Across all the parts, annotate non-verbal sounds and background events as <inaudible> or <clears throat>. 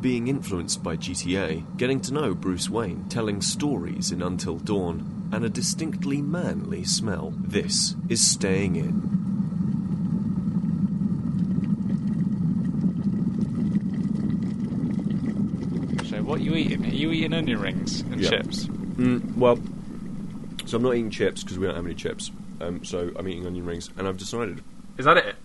being influenced by GTA, getting to know Bruce Wayne, telling stories in Until Dawn, and a distinctly manly smell. This is Staying In. So, what are you eating? Are you eating onion rings and Yeah. chips? Mm, well, so I'm not eating chips because we don't have any chips. Um, so I'm eating onion rings, and I've decided. Is that it?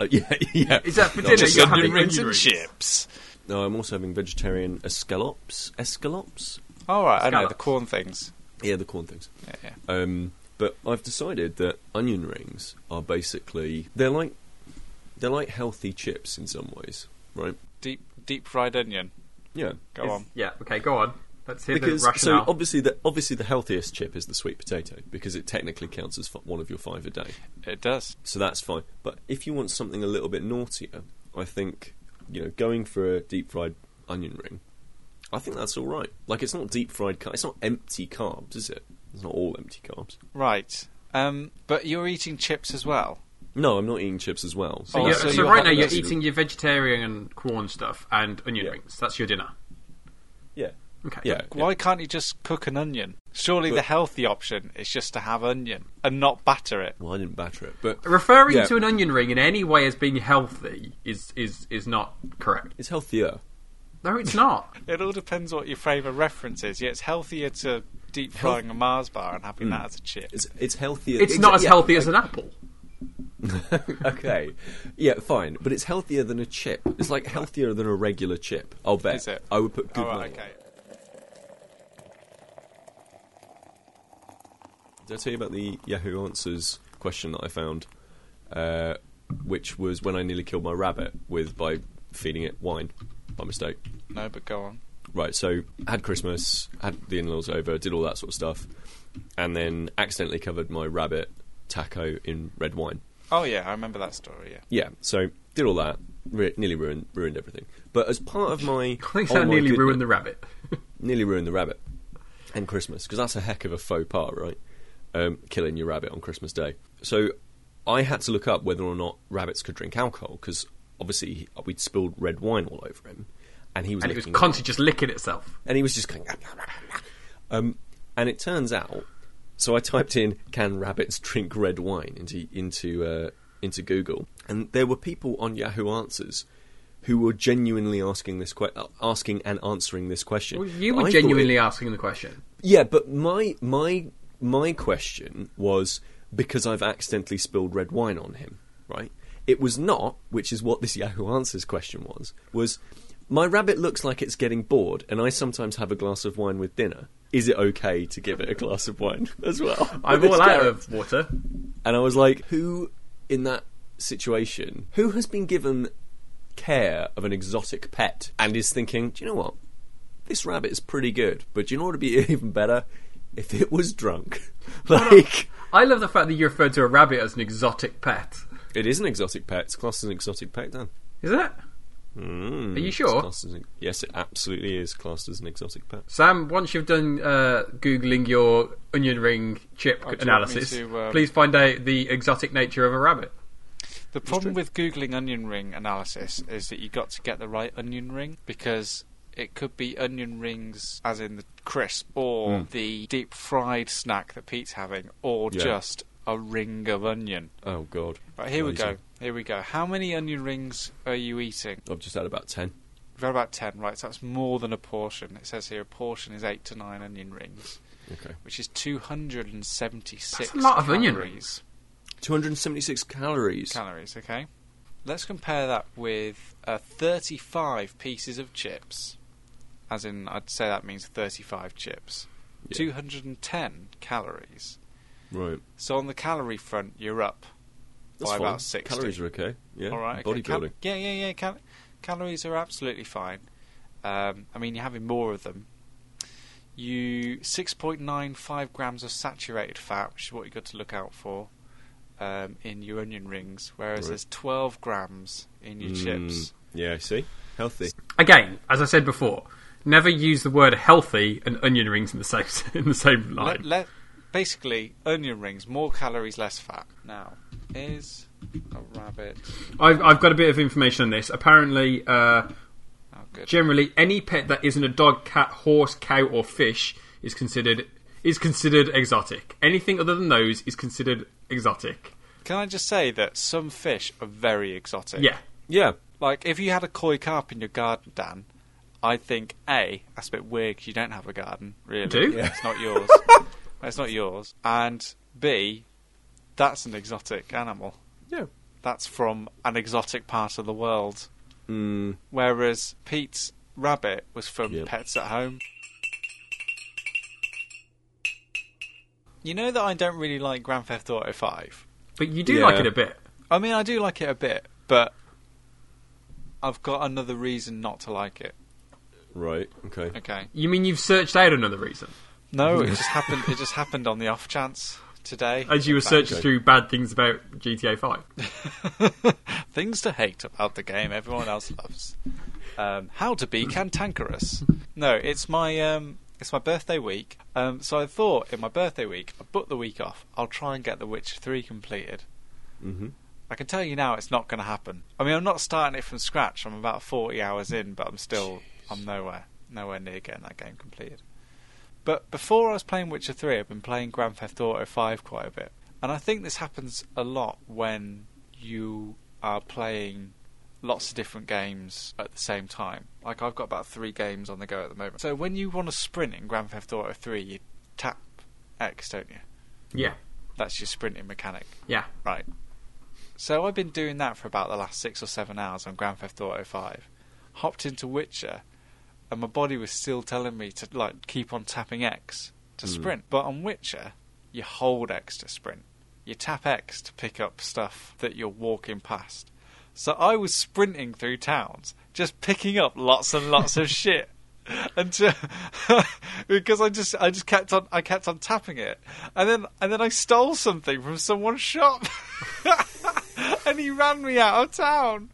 Uh, <laughs> yeah, yeah. Is that for dinner? just You're onion having rings and chips. No, I'm also having vegetarian escalopes. Escalopes? All right, I know the corn things. Yeah, the corn things. Yeah, yeah. Um, but I've decided that onion rings are basically they're like they're like healthy chips in some ways, right? Deep, deep fried onion. Yeah, Go Is- on. Yeah. Okay. Go on. Let's hear because the so rationale. obviously the obviously the healthiest chip is the sweet potato because it technically counts as f- one of your five a day, It does. so that's fine. But if you want something a little bit naughtier, I think you know going for a deep fried onion ring. I think that's all right. Like it's not deep fried. Car- it's not empty carbs, is it? It's not all empty carbs. Right. Um, but you're eating chips as well. No, I'm not eating chips as well. so, Oh, you're- so so right now you're eating your vegetarian and corn stuff and onion Yeah. rings. That's your dinner. Yeah, Okay. yeah. Why can't you just cook an onion? Surely the healthy option is just to have onion and not batter it. Well, I didn't batter it, but Referring Yeah. to an onion ring in any way as being healthy is is is not correct. it's healthier. No, it's not. <laughs> It all depends what your favourite reference is. Yeah, it's healthier to deep frying a Mars bar and having hmm. that as a chip. It's it's healthier. It's not as yeah, healthy as an apple. <laughs> okay, yeah, fine, but it's healthier than a chip. It's like healthier than a regular chip. I'll bet. Is it? I would put good All money. okay. Did I tell you about the Yahoo Answers question that I found, uh, which was when I nearly killed my rabbit with by feeding it wine by mistake. No, but go on. Right, so had Christmas, had the in-laws over, did all that sort of stuff, and then accidentally covered my rabbit taco in red wine. Oh yeah, I remember that story. Yeah. Yeah, so did all that, re- nearly ruined ruined everything. But as part of my, <laughs> I think oh that my nearly goodness- ruined the rabbit. <laughs> nearly ruined the rabbit and Christmas because that's a heck of a faux pas, right? Um, killing your rabbit on Christmas Day. So I had to look up whether or not rabbits could drink alcohol because obviously we'd spilled red wine all over him, and he was and it was constantly just licking itself. and he was just going. Um, and it turns out, so I typed in "Can rabbits drink red wine?" into into uh, into Google, and there were people on Yahoo Answers who were genuinely asking this que- asking and answering this question. Well, you were thought genuinely it- asking the question. yeah, but my my my question was because I've accidentally spilled red wine on him, right? It was not, which is what this Yahoo Answers question was, was my rabbit looks like it's getting bored and I sometimes have a glass of wine with dinner. Is it okay to give it a glass of wine <laughs> as well? I'm all out carrot? of water. And I was like, who in that situation, who has been given care of an exotic pet and is thinking, do you know what? This rabbit is pretty good, but do you know what would be <laughs> even better? If it was drunk. <laughs> like, I love the fact that you referred to a rabbit as an exotic pet. it is an exotic pet. It's classed as an exotic pet, Dan. Is it? Mm, Are you it's sure? classed as an- yes, it absolutely is classed as an exotic pet. Sam, once you've done uh, googling your onion ring chip Oh, do you want analysis, to, um, please find out the exotic nature of a rabbit. The problem with googling onion ring analysis is that you got to get the right onion ring because it could be onion rings, as in the crisp, or the deep fried snack that Pete's having, or Yeah. just a ring of onion. Oh, God. Right, here we go. Here we go. How many onion rings are you eating? I've just had about 10. We've had about ten, right? So that's more than a portion. It says here a portion is eight to nine onion rings, Okay. which is two hundred and seventy-six. That's a lot of onion rings. 276 calories. calories, okay? Let's compare that with uh, 35 pieces of chips. As in, I'd say that means 35 chips. Yeah. 210 calories. right. So on the calorie front, you're up That's by fine. about 60. Calories are okay. Yeah. All right, okay. Bodybuilding. Cal- yeah, yeah, yeah. Cal- calories are absolutely fine. Um, I mean, you're having more of them. You 6.95 grams of saturated fat, which is what you've got to look out for um, in your onion rings, whereas Right. there's 12 grams in your Mm, chips. Yeah, I see? Healthy. Again, as I said before, never use the word healthy and onion rings in the same <laughs> in the same line. Let, let, basically, onion rings, more calories, less fat. Now, is a rabbit. I've, I've got a bit of information on this. Apparently, uh, Oh. Generally, any pet that isn't a dog, cat, horse, cow, or fish is considered is considered exotic. Anything other than those is considered exotic. Can I just say that some fish are very exotic? Yeah. Yeah. Like, if you had a koi carp in your garden, Dan, I'd think, A, that's a bit weird because you don't have a garden, really. Do? Yeah. It's not yours. <laughs> it's not yours. And B, that's an exotic animal. Yeah. That's from an exotic part of the world. Mm, Whereas Pete's rabbit was from Yep. Pets at Home. You know that I don't really like Grand Theft Auto 5. But you do Yeah. like it a bit. I mean, I do like it a bit, but I've got another reason not to like it. Right. Okay. Okay. You mean you've searched out another reason? No, it <laughs> just happened. It just happened on the off chance today. As you were In searching okay. through bad things about GTA 5. <laughs> things to hate about the game everyone else loves. Um, how to be cantankerous. No, it's my um, it's my birthday week. Um, so I thought in my birthday week, I booked the week off. I'll try and get The Witcher three completed. hmm I can tell you now, it's not going to happen. I mean, I'm not starting it from scratch. I'm about 40 hours in, but I'm still I'm nowhere nowhere near getting that game completed. But before I was playing Witcher 3, I've been playing Grand Theft Auto 5 quite a bit. And I think this happens a lot when you are playing lots of different games at the same time. Like I've got about 3 games on the go at the moment. So when you want to sprint in Grand Theft Auto 3, you tap X, don't you? Yeah. That's your sprinting mechanic. Yeah. Right. So I've been doing that for about the last six or seven hours on Grand Theft Auto 5. Hopped into Witcher, and my body was still telling me to like keep on tapping X to Mm. sprint. But on Witcher, you hold X to sprint. You tap X to pick up stuff that you're walking past. So I was sprinting through towns, just picking up lots and lots of <laughs> shit. Until <laughs> because I just I just kept on I kept on tapping it, and then and then I stole something from someone's shop, <laughs> and he ran me out of town.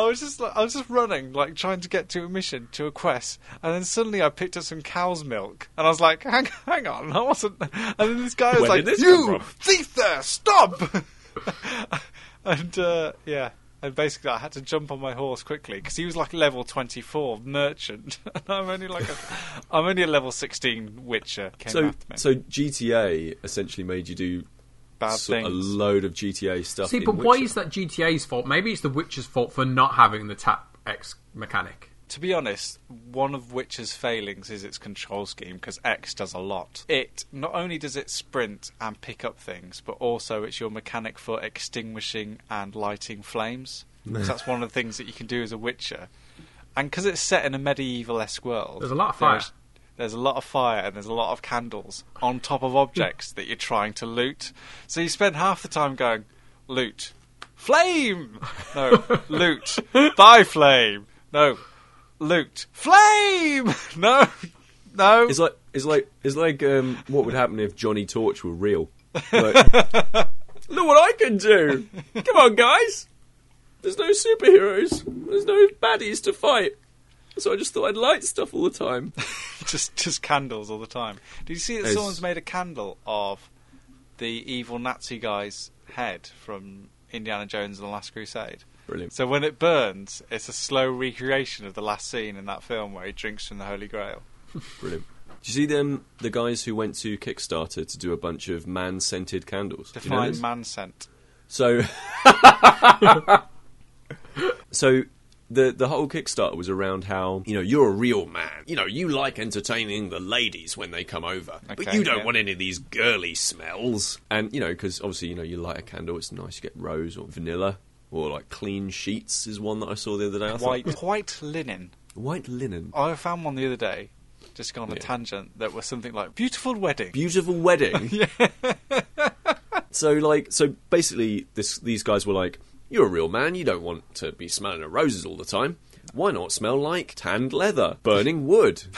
I was just like I was just running, like trying to get to a mission, to a quest, and then suddenly I picked up some cow's milk, and I was like, "Hang, hang on, I wasn't." And then this guy was Where like, "You thief there, stop!" <laughs> and uh, yeah, and basically I had to jump on my horse quickly because he was like level twenty four merchant, <laughs> and I'm only like a, I'm only a level sixteen witcher. Came So, after me. so GTA essentially made you do bad so- a load of GTA stuff. See, in but why is that GTA's fault? Maybe it's the Witcher's fault for not having the tap X mechanic. To be honest, one of Witcher's failings is its control scheme because X does a lot. It not only does it sprint and pick up things, but also it's your mechanic for extinguishing and lighting flames. 'Cause that's one of the things that you can do as a Witcher. And because it's set in a medieval-esque world, There's a lot of fire. There's, there's a lot of fire and there's a lot of candles on top of objects that you're trying to loot. So you spend half the time going, loot, flame, no, <laughs> loot, buy flame, no, loot, flame, <laughs> no, no. It's like it's like it's like um, what would happen if Johnny Torch were real. Like, <laughs> Look what I can do! Come on, guys! There's no superheroes. There's no baddies to fight. So I just thought I'd light stuff all the time. <laughs> just just candles all the time. Did you see that It's- someone's made a candle of the evil Nazi guy's head from Indiana Jones and the Last Crusade? Brilliant. So when it burns, it's a slow recreation of the last scene in that film where he drinks from the Holy Grail. <laughs> Brilliant. Do you see them? The guys who went to Kickstarter to do a bunch of man-scented candles. Do you know Define this? man scent. So, <laughs> so the the whole Kickstarter was around how you know you're a real man. You know you like entertaining the ladies when they come over, but you don't yeah. want any of these girly smells. And you know because obviously you know you light a candle, it's nice. You get rose or vanilla or like clean sheets is one that I saw the other day. I thought, White white linen. white linen, I found one the other day. Just gone on a Yeah. tangent that was something like beautiful wedding. beautiful wedding. <laughs> yeah. so like so basically this these guys were like you're a real man you don't want to be smelling of roses all the time. Why not smell like tanned leather burning wood? <laughs>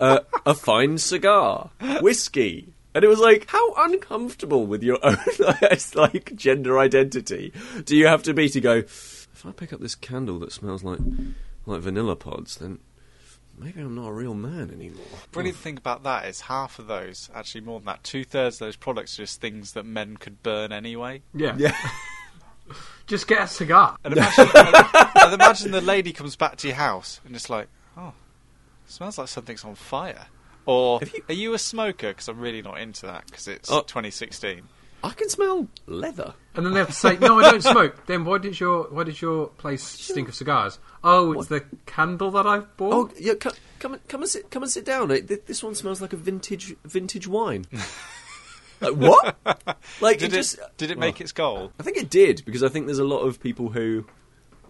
Uh, a fine cigar whiskey. And it was like how uncomfortable with your <laughs> own like gender identity. Do you have to be to go if i pick up this candle that smells like like vanilla pods then maybe i'm not a real man anymore. Brilliant thing about that is half of those, actually more than that, two thirds of those products are just things that men could burn anyway. Yeah. yeah <laughs> Just get a cigar. And imagine, <laughs> and, and imagine the lady comes back to your house and it's like, oh, smells like something's on fire. Or you- are you a smoker? Because I'm really not into that because it's uh, Oh. 2016. I can smell leather. And then they have to say, "No, I don't <laughs> smoke." Then why did your why did your place stink of cigars? Oh, it's the candle that I've bought. Oh, yeah, come, come, and- come and sit, come and sit down. This one smells like a vintage, vintage wine. <laughs> like what? <laughs> Like Did it it, just? did it oh. make its goal? I think it did because I think there's a lot of people who,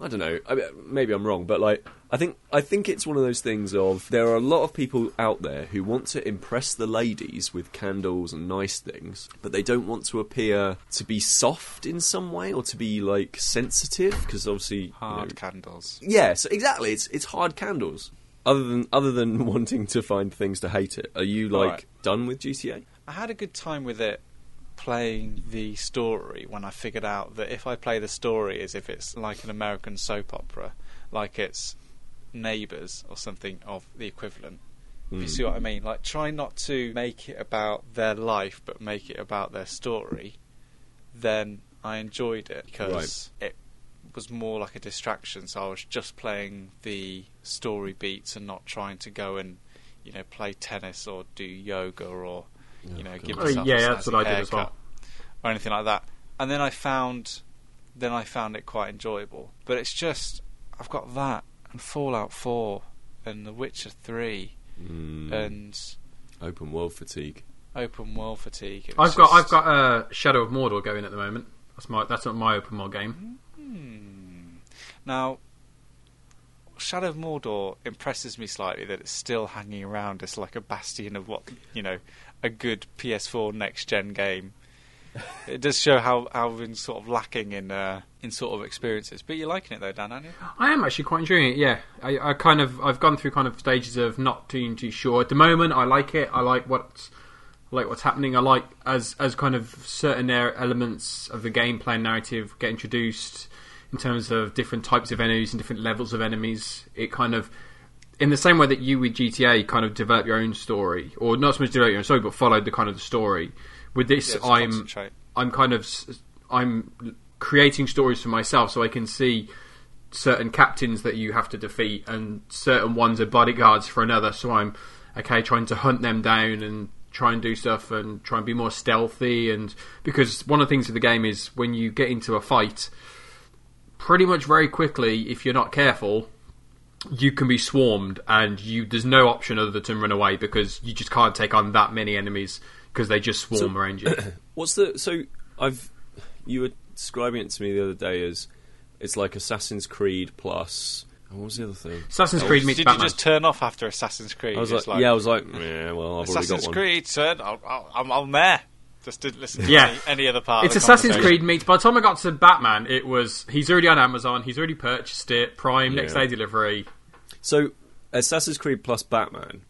I don't know, I mean, maybe I'm wrong, but like I think I think it's one of those things of there are a lot of people out there who want to impress the ladies with candles and nice things, but they don't want to appear to be soft in some way or to be like sensitive because obviously you Hard know, candles. Yes, exactly. It's it's hard candles. Other than other than <laughs> wanting to find things to hate it, are you like Right. done with GTA? I had a good time with it playing the story when I figured out that if I play the story as if it's like an American soap opera, like it's Neighbours or something of the equivalent. If you see hmm. what I mean? Like, try not to make it about their life, but make it about their story. Then I enjoyed it because it was more like a distraction. So I was just playing the story beats and not trying to go and, you know, play tennis or do yoga or, you know, give myself yeah, a that's snazzy what I did as well. or anything like that. And then I found, then I found it quite enjoyable. But it's just, I've got that and Fallout Four and The Witcher Three Mm, and open world fatigue. open world fatigue. I've was got I've got uh, Shadow of Mordor going at the moment. That's my that's not my open world game. Hmm. Now, Shadow of Mordor impresses me slightly that it's still hanging around as like a bastion of what you know, a good PS4 next gen game. it does show how how been sort of lacking in uh, in sort of experiences. But you're liking it though, Dan, aren't you? I am actually quite enjoying it. Yeah, I, I kind of I've gone through kind of stages of not being too sure. At the moment, I like it. I like what's like what's happening. I like as as kind of certain er- elements of the gameplay narrative get introduced in terms of different types of enemies and different levels of enemies. It kind of in the same way that you with GTA kind of develop your own story, or not so much develop your own story, but follow the kind of the story. With this, Yeah, I'm. I'm kind of I'm creating stories for myself, so I can see certain captains that you have to defeat, and certain ones are bodyguards for another. So I'm okay trying to hunt them down and try and do stuff and try and be more stealthy. And because one of the things with the game is when you get into a fight, pretty much very quickly, if you're not careful, you can be swarmed, and you there's no option other than to run away because you just can't take on that many enemies because they just swarm So- around you. <clears throat> What's the so I've you were describing it to me the other day as it's like Assassin's Creed plus. oh, What was the other thing? Assassin's oh, Creed meets Did Batman. you just turn off after Assassin's Creed? I was It's like, yeah, I was like, mm, yeah, well, I've Assassin's already got one. Creed, son. I'll, I'll, I'm, I'm there. Just didn't listen to Yeah. any, any other part. It's of the Assassin's. Creed meets. By the time I got to Batman, it was he's already on Amazon. He's already purchased it. Prime next day delivery. So Assassin's Creed plus Batman.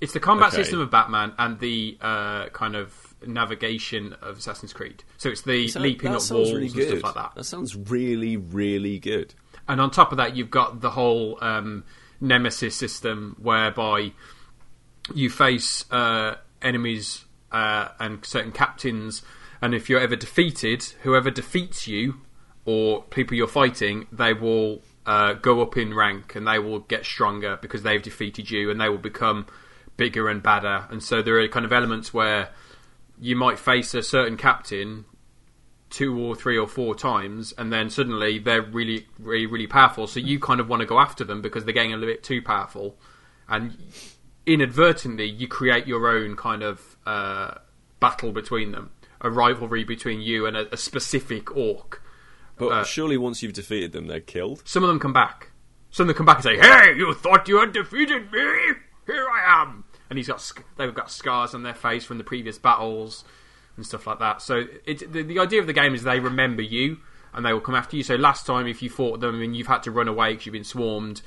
It's the combat Okay. system of Batman and the uh, kind of navigation of Assassin's Creed. So it's the So leaping that up walls really and good. stuff like that. That sounds really, really good. And on top of that, you've got the whole um, nemesis system whereby you face uh, enemies uh, and certain captains, and if you're ever defeated, whoever defeats you or people you're fighting, they will uh, go up in rank and they will get stronger because they've defeated you, and they will become bigger and badder. And so there are kind of elements where you might face a certain captain two or three or four times, and then suddenly they're really, really, really powerful. So you kind of want to go after them because they're getting a little bit too powerful, and inadvertently you create your own kind of uh, battle between them, a rivalry between you and a, a specific orc. But Uh, surely once you've defeated them, they're killed. Some of them come back. Some of them come back and say, "Hey, you thought you had defeated me? Here I am." And he's got they've got scars on their face from the previous battles and stuff like that. So it, the, the idea of the game is they remember you and they will come after you. So last time, if you fought them and you've had to run away because you've been swarmed,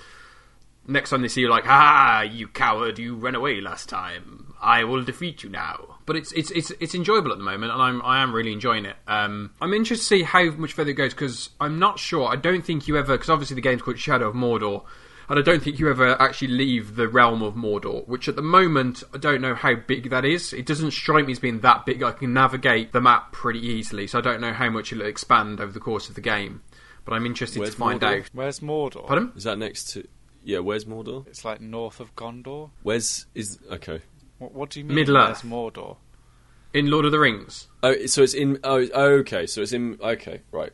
next time they see you, like, "Ah, you coward! You ran away last time. I will defeat you now." But it's it's it's it's enjoyable at the moment, and I'm I am really enjoying it. Um, I'm interested to see how much further it goes because I'm not sure. I don't think you ever because obviously the game's called Shadow of Mordor. and I don't think you ever actually leave the realm of Mordor, which at the moment I don't know how big that is. It doesn't strike me as being that big. I can navigate the map pretty easily, so I don't know how much it'll expand over the course of the game. But I'm interested Where's to find Mordor? out. Where's Mordor? Pardon? Is that next to? Yeah, where's Mordor? It's like north of Gondor. Where's is okay? What, what do you mean? Middle Where's Earth. Mordor? In Lord of the Rings, Oh, so it's in. Oh, okay. So it's in. Okay, right,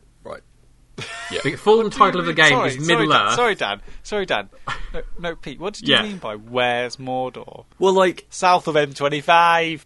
right. the full title of the game sorry, is Middle Dan, Earth. Sorry, Dan. Sorry, Dan. No, no, Pete. What did you Yeah. mean by "Where's Mordor"? Well, like, South of M25.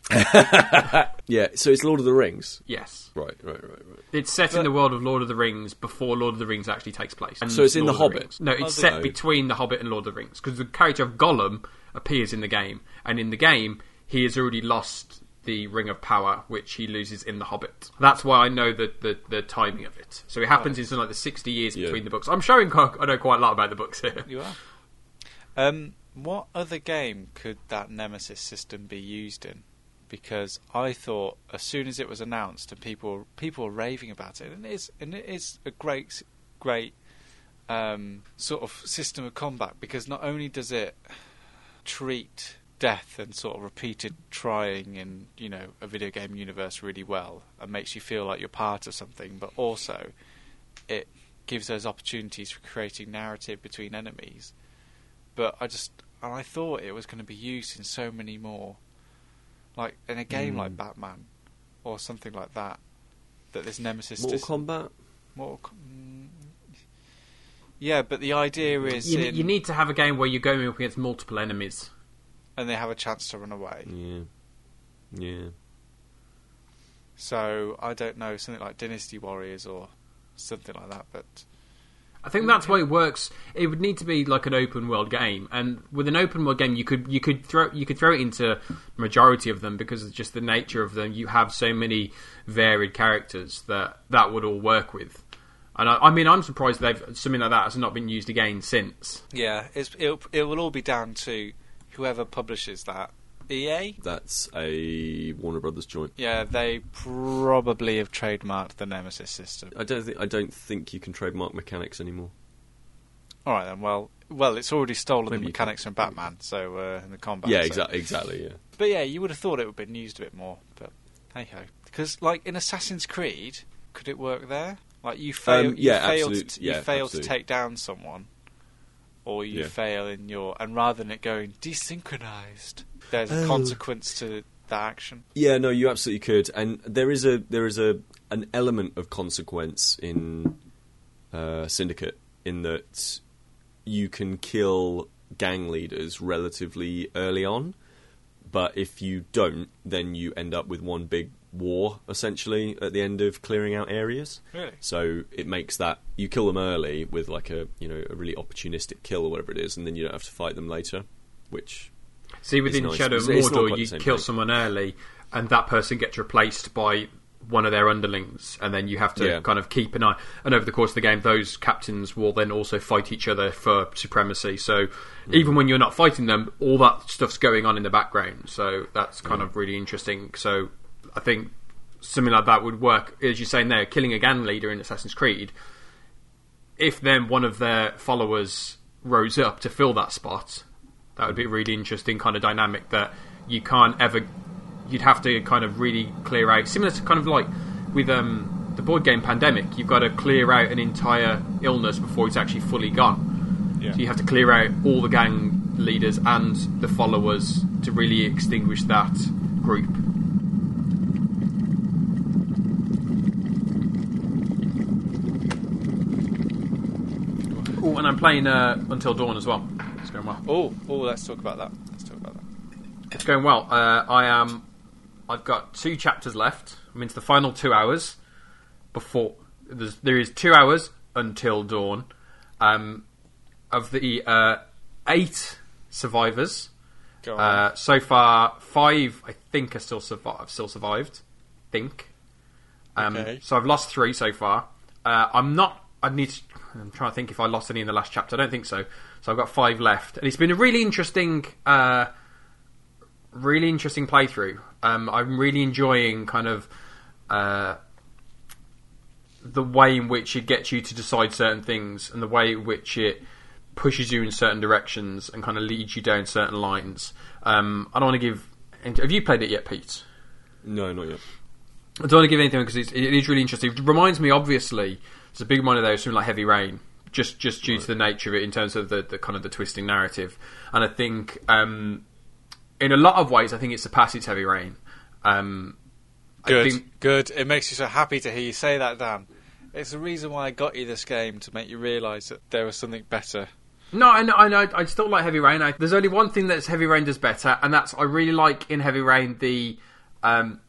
<laughs> yeah. So it's Lord of the Rings. Yes, Right, right, right, right. it's set in the world of Lord of the Rings before Lord of the Rings actually takes place. And So it's in Lord The of Hobbit? Rings. No, it's Oh, set no. between The Hobbit and Lord of the Rings because the character of Gollum appears in the game, and in the game he has already lost the Ring of Power, which he loses in The Hobbit. That's why I know the the, the timing of it. So it happens in something like the sixty years Yeah. between the books. I'm showing quite- I know quite a lot about the books here. You are. Um, what other game could that Nemesis system be used in? Because I thought as soon as it was announced and people people were raving about it, and it is and it is a great great um, sort of system of combat because not only does it treat death and sort of repeated trying in you know a video game universe really well and makes you feel like you're part of something, but also it gives those opportunities for creating narrative between enemies. But I just and I thought it was going to be used in so many more, like in a game Mm. like Batman or something like that. That this nemesis Mortal just Kombat. Mortal Com- mm, yeah, but the idea is You, in, you need to have a game where you're going up against multiple enemies. And they have a chance to run away. Yeah, yeah. So I don't know something like Dynasty Warriors or something like that. But I think that's why it works. It would need to be like an open world game, and with an open world game, you could you could throw you could throw it into majority of them because of just the nature of them. You have so many varied characters that that would all work with. And I, I mean, I'm surprised they've something like that has not been used again since. yeah, it's, it it will all be down to whoever publishes that. EA. That's a Warner Brothers joint. Yeah, they probably have trademarked the Nemesis system. I don't think. I don't think you can trademark mechanics anymore. All right then. Well, well, it's already stolen Maybe the mechanics from Batman, so uh, in the combat. yeah, so- exactly. Exactly. Yeah. But yeah, you would have thought it would have been used a bit more. But hey ho, because like in Assassin's Creed, could it work there? Like you fail, Um, yeah, you fail, absolute- to, you yeah, fail absolutely. to take down someone, or you Yeah. fail in your, and rather than it going desynchronized, there's a Oh. consequence to that action. Yeah, no, you absolutely could, and there is a there is a an element of consequence in uh, Syndicate in that you can kill gang leaders relatively early on, but if you don't, then you end up with one big war essentially at the end of clearing out areas. Really? So it makes that you kill them early with like a you know a really opportunistic kill or whatever it is, and then you don't have to fight them later, which See, within nice. Shadow of It's- it's not Mordor, you kill thing. someone early, and that person gets replaced by one of their underlings, and then you have to Yeah. kind of keep an eye. And over the course of the game, those captains will then also fight each other for supremacy. So Mm. even when you're not fighting them, all that stuff's going on in the background. So that's kind Mm. of really interesting. So I think something like that would work. As you're saying there, killing a gang leader in Assassin's Creed. If then one of their followers rose up to fill that spot, that would be a really interesting kind of dynamic that you can't ever. You'd have to kind of really clear out, similar to kind of like with um, the board game Pandemic. You've got to clear out an entire illness before it's actually fully gone. Yeah. So you have to clear out all the gang leaders and the followers to really extinguish that group. Oh, and I'm playing uh, Until Dawn as well. It's going well. Oh, oh, let's talk about that. Let's talk about that. It's going well. Uh, I am. I've got two chapters left. I'm into the final two hours. Before there's, there is two hours until dawn. Um, of the uh, eight survivors, uh, so far five I think are still survived. Still survived. Think. Um, Okay. So I've lost three so far. Uh, I'm not. I need. To, I'm trying to think if I lost any in the last chapter. I don't think so. So I've got five left, and it's been a really interesting. Uh, really interesting playthrough. Um, I'm really enjoying kind of uh, the way in which it gets you to decide certain things and the way in which it pushes you in certain directions and kind of leads you down certain lines. Um, I don't want to give. Have you played it yet, Pete? No, not yet. I don't want to give anything because it's, it is really interesting. It reminds me, obviously, it's a big one of those, something like Heavy Rain, just just due to the nature of it in terms of the, the kind of the twisting narrative. And I think, um, in a lot of ways, I think it surpasses Heavy Rain. Um, Good, think- good. It makes you so happy to hear you say that, Dan. It's the reason why I got you this game to make you realise that there was something better. No, I know, I know. I still like Heavy Rain. I, there's only one thing that's Heavy Rain does better, and that's I really like in Heavy Rain the um,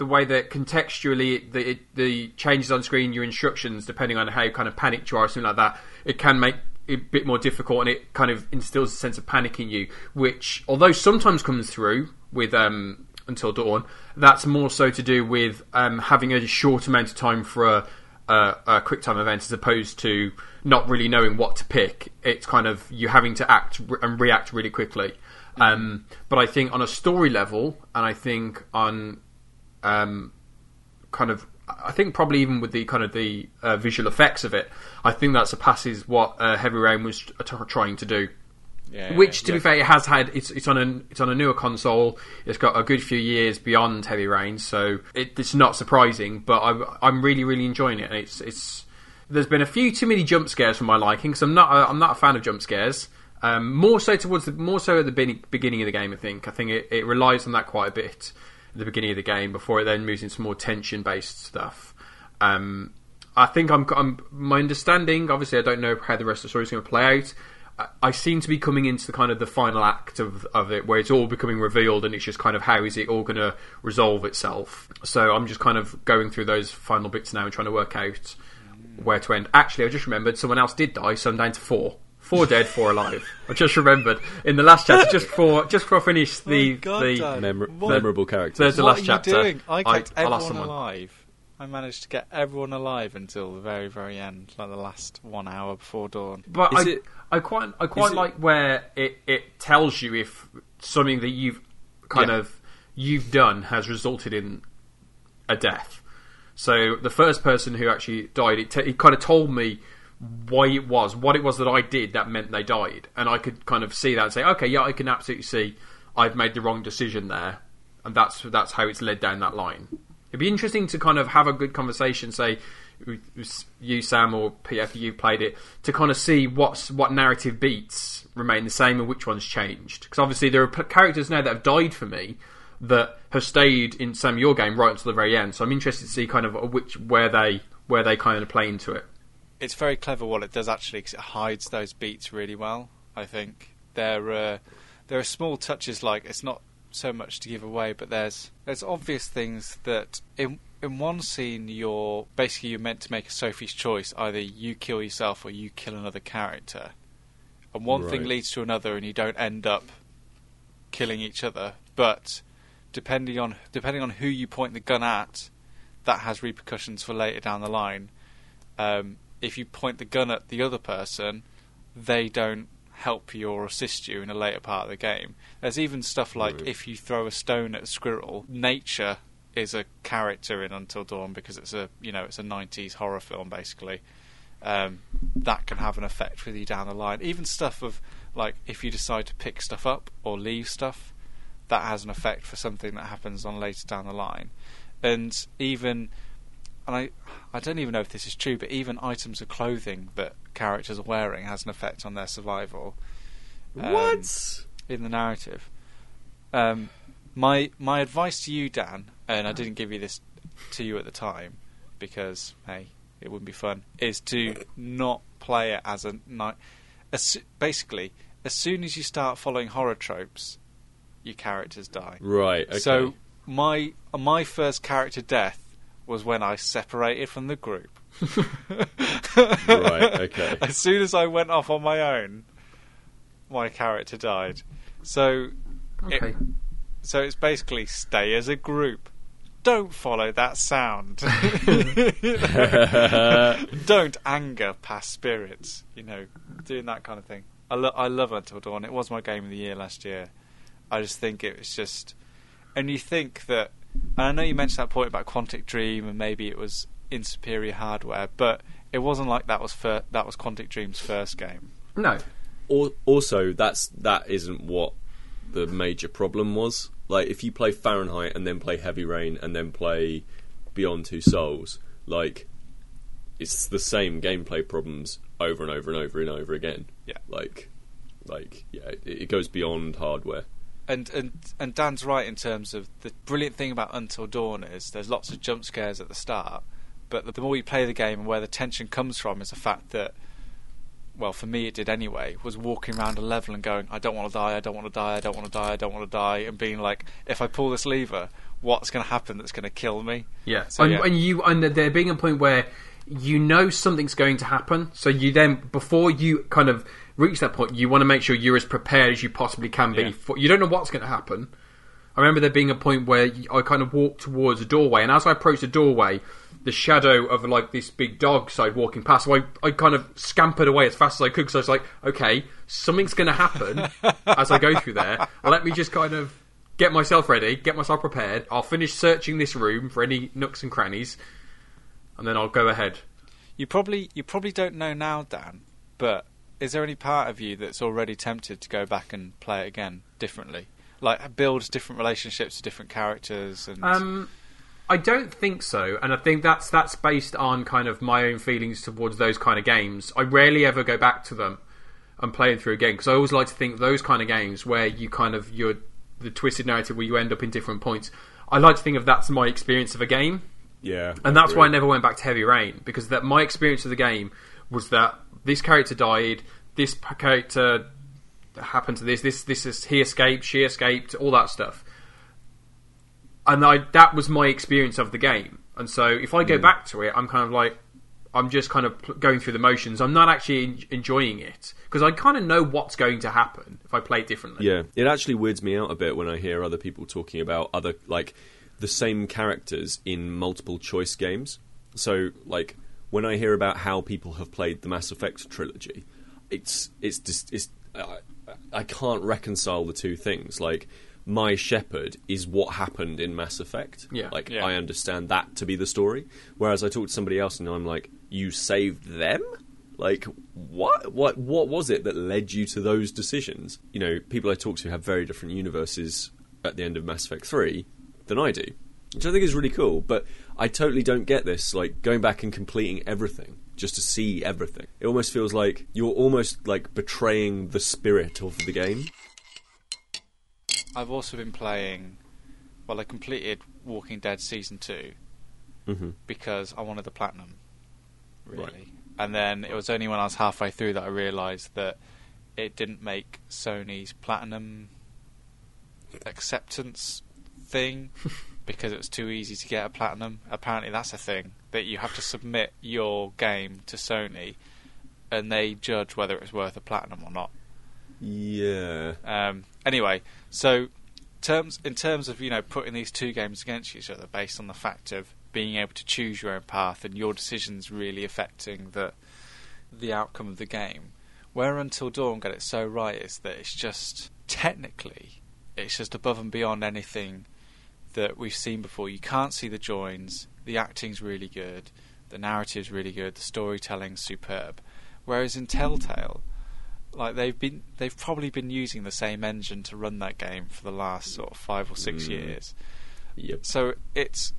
the way that contextually the it, the changes on screen, your instructions, depending on how kind of panicked you are, or something like that, it can make it a bit more difficult, and it kind of instills a sense of panic in you, which although sometimes comes through with um, Until Dawn, that's more so to do with um, having a short amount of time for a a, a quick time event as opposed to not really knowing what to pick. It's kind of you having to act and react really quickly. Um, but I think on a story level, and I think on um, kind of, I think probably even with the kind of the uh, visual effects of it, I think that surpasses what uh, Heavy Rain was t- trying to do. Yeah, Which, to yeah. be fair, it has had. It's, it's on a it's on a newer console. It's got a good few years beyond Heavy Rain, so it, it's not surprising. But I, I'm really really enjoying it, and it's it's. There's been a few too many jump scares for my liking, because I'm not a, I'm not a fan of jump scares. Um, more so towards the more so at the beginning, beginning of the game. I think I think it, it relies on that quite a bit the beginning of the game before it then moves into more tension based stuff. Um, I think I'm, I'm my understanding. Obviously, I don't know how the rest of the story is going to play out. I, I seem to be coming into the kind of the final act of of it, where it's all becoming revealed, and it's just kind of how is it all going to resolve itself. So I'm just kind of going through those final bits now and trying to work out where to end. Actually, I just remembered someone else did die, so I'm down to four. Four dead, four alive. I just remembered in the last chapter, just before just before I finished <laughs> oh the Oh God, the Dan. Memor- What- memorable character. There's the what last are chapter. doing? I kept I lost everyone someone. alive. I managed to get everyone alive until the very, very end, like the last one hour before dawn. But Is I, it- I quite, I quite it- like where it, it tells you if something that you've kind Yeah. of you've done has resulted in a death. So the first person who actually died, it, t- it kind of told me why it was, what it was that I did that meant they died, and I could kind of see that and say, okay, yeah, I can absolutely see I've made the wrong decision there, and that's that's how it's led down that line. It'd be interesting to kind of have a good conversation, say you, Sam, or PF, you've played it, to kind of see what's what narrative beats remain the same and which ones changed. Because obviously there are characters now that have died for me that have stayed in Sam your game right until the very end. So I'm interested to see kind of which where they where they kind of play into it. It's very clever what it does actually, because it hides those beats really well. I think there uh, there are small touches like it's not so much to give away, but there's there's obvious things that in in one scene you're basically you're meant to make a Sophie's choice: either you kill yourself or you kill another character, and one thing leads to another, and you don't end up killing each other. But depending on depending on who you point the gun at, that has repercussions for later down the line. Um, if you point the gun at the other person, they don't help you or assist you in a later part of the game. There's even stuff like if you throw a stone at a squirrel, nature is a character in Until Dawn because it's a you know it's a 90s horror film basically. Um, that can have an effect with you down the line. Even stuff of like if you decide to pick stuff up or leave stuff, that has an effect for something that happens on later down the line. And even and I I don't even know if this is true, but even items of clothing that characters are wearing has an effect on their survival. Um, what? in the narrative. Um, my my advice to you, Dan, and I didn't give you this to you at the time because hey, it wouldn't be fun. Is to not play it as a night. As, basically, as soon as you start following horror tropes, your characters die. Right. Okay. So my my first character death was when I separated from the group. <laughs> Right, okay. <laughs> As soon as I went off on my own, my character died. So it- Okay. so it's basically stay as a group. Don't follow that sound. <laughs> Don't anger past spirits. You know, doing that kind of thing. I, lo- I love Until Dawn. It was my game of the year last year. I just think it was just, and you think that, and I know you mentioned that point about Quantic Dream and maybe it was in superior hardware, but it wasn't like that was fir- that was Quantic Dream's first game. No. Al- also, that's that isn't what the major problem was. Like, if you play Fahrenheit and then play Heavy Rain and then play Beyond Two Souls, like it's the same gameplay problems over and over and over and over again. Yeah. Like, like yeah, it, it goes beyond hardware. And and and Dan's right in terms of the brilliant thing about Until Dawn is there's lots of jump scares at the start, but the, the more you play the game and where the tension comes from is the fact that, well, for me it did anyway, was walking around a level and going, I don't want to die, I don't want to die, I don't want to die, I don't want to die, and being like, if I pull this lever, what's going to happen that's going to kill me? Yeah. So, and, yeah. and you and there being a point where you know something's going to happen, so you then before you kind of reach that point, you want to make sure you're as prepared as you possibly can be. Yeah. For, you don't know what's going to happen. I remember there being a point where I kind of walked towards a doorway, and as I approached the doorway, the shadow of like this big dog started walking past. So I, I kind of scampered away as fast as I could because I was like, okay, something's going to happen as I go through there. Let me just kind of get myself ready, get myself prepared. I'll finish searching this room for any nooks and crannies, and then I'll go ahead. You probably you probably don't know now, Dan, but is there any part of you that's already tempted to go back and play it again differently? Like build different relationships to different characters and Um, I don't think so, and I think that's that's based on kind of my own feelings towards those kind of games. I rarely ever go back to them and play them through again because I always like to think those kind of games where you kind of you're the twisted narrative where you end up in different points. I like to think of that's my experience of a game, Yeah, and that's why I never went back to Heavy Rain because that my experience of the game was that this character died, this character happened to this, this this is he escaped, she escaped, all that stuff, and I that was my experience of the game. And so if I go hmm. back to it, I'm kind of like I'm just kind of going through the motions. I'm not actually enjoying it because I kind of know what's going to happen if I play it differently. Yeah, it actually weirds me out a bit when I hear other people talking about other like the same characters in multiple choice games. So, like when I hear about how people have played the Mass Effect trilogy, it's it's just it's I, I can't reconcile the two things. Like my Shepard is what happened in Mass Effect. Yeah. like Yeah. I understand that to be the story. Whereas I talk to somebody else and I'm like, you saved them. Like what? What? What was it that led you to those decisions? You know, people I talk to have very different universes at the end of Mass Effect Three than I do, which I think is really cool. But I totally don't get this. Like going back and completing everything just to see everything. It almost feels like you're almost like betraying the spirit of the game. I've also been playing. Well, I completed Walking Dead season two hmm because I wanted the platinum, really. Right. And then it was only when I was halfway through that I realised that it didn't make Sony's platinum acceptance thing <laughs> because it was too easy to get a platinum. Apparently, that's a thing that you have to submit your game to Sony, and they judge whether it's worth a platinum or not. Yeah. Um, anyway, so terms in terms of you know putting these two games against each other based on the fact of being able to choose your own path and your decisions really affecting the the outcome of the game. Where Until Dawn got it so right is that it's just technically it's just above and beyond anything that we've seen before. You can't see the joins. The acting's really good. The narrative's really good. The storytelling's superb. Whereas in Telltale, like they've been they've probably been using the same engine to run that game for the last sort of five or six Mm. years. Yep. So it's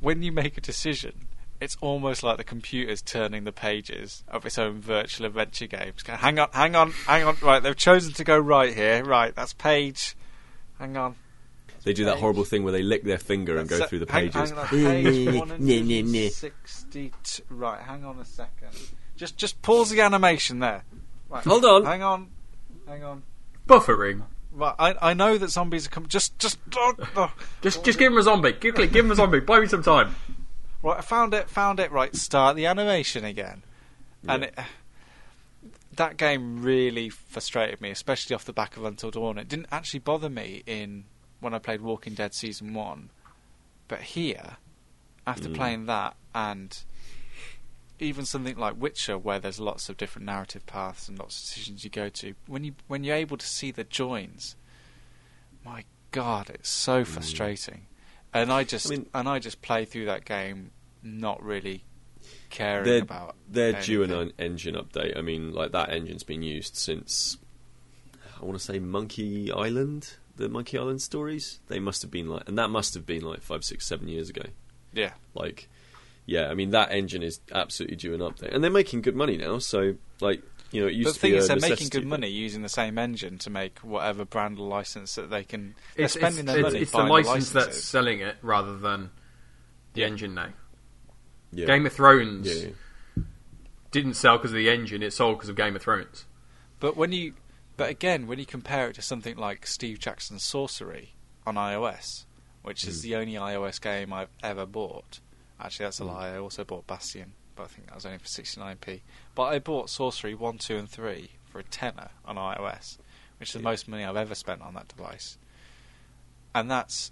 when you make a decision, it's almost like the computer's turning the pages of its own virtual adventure games. Hang on, hang on, hang on. Right, they've chosen to go right here. Right, that's page. Hang on. They do that horrible thing where they lick their finger and go That's- through the hang- pages. Hang, on, page <laughs> Nah, nah, nah. 162. Right, hang on a second. Just just pause the animation there. Right, Hold on. Hang on. Hang on. Buffering. Right, I I know that zombies are coming. Just just <laughs> oh, oh. Just just give him a zombie. Quickly, give him a zombie. Buy me some time. right. I found it. Found it. Right, start the animation again. And it, that game really frustrated me, especially off the back of Until Dawn. It didn't actually bother me in when I played Walking Dead season one, but here, after Mm. playing that and even something like Witcher, where there's lots of different narrative paths and lots of decisions you go to, when you when you're able to see the joins, my God, it's so Mm. frustrating. And I just I mean- and I just play through that game not really caring they're about. they're due an engine update. I mean, like that engine's been used since I want to say Monkey Island, the Monkey Island stories. They must have been like, and that must have been like five, six, seven years ago. Yeah, Like, yeah, I mean that engine is absolutely due an update, and they're making good money now. So, like, you know, it used to be. but the to thing be is, a they're making good money using the same engine to make whatever brand or license that they can. They're It's, spending it's, their it's, money it's the buying license that's selling it rather than the Yeah. engine now. Yeah. Game of Thrones Yeah, yeah. didn't sell because of the engine; it sold because of Game of Thrones. But when you, but again, when you compare it to something like Steve Jackson's Sorcery on iOS, which is Mm. the only iOS game I've ever bought. Actually, that's a Mm. lie. I also bought Bastion, but I think that was only for 69p. But I bought Sorcery one, two, and three for a tenner on iOS, which is the most money I've ever spent on that device. And that's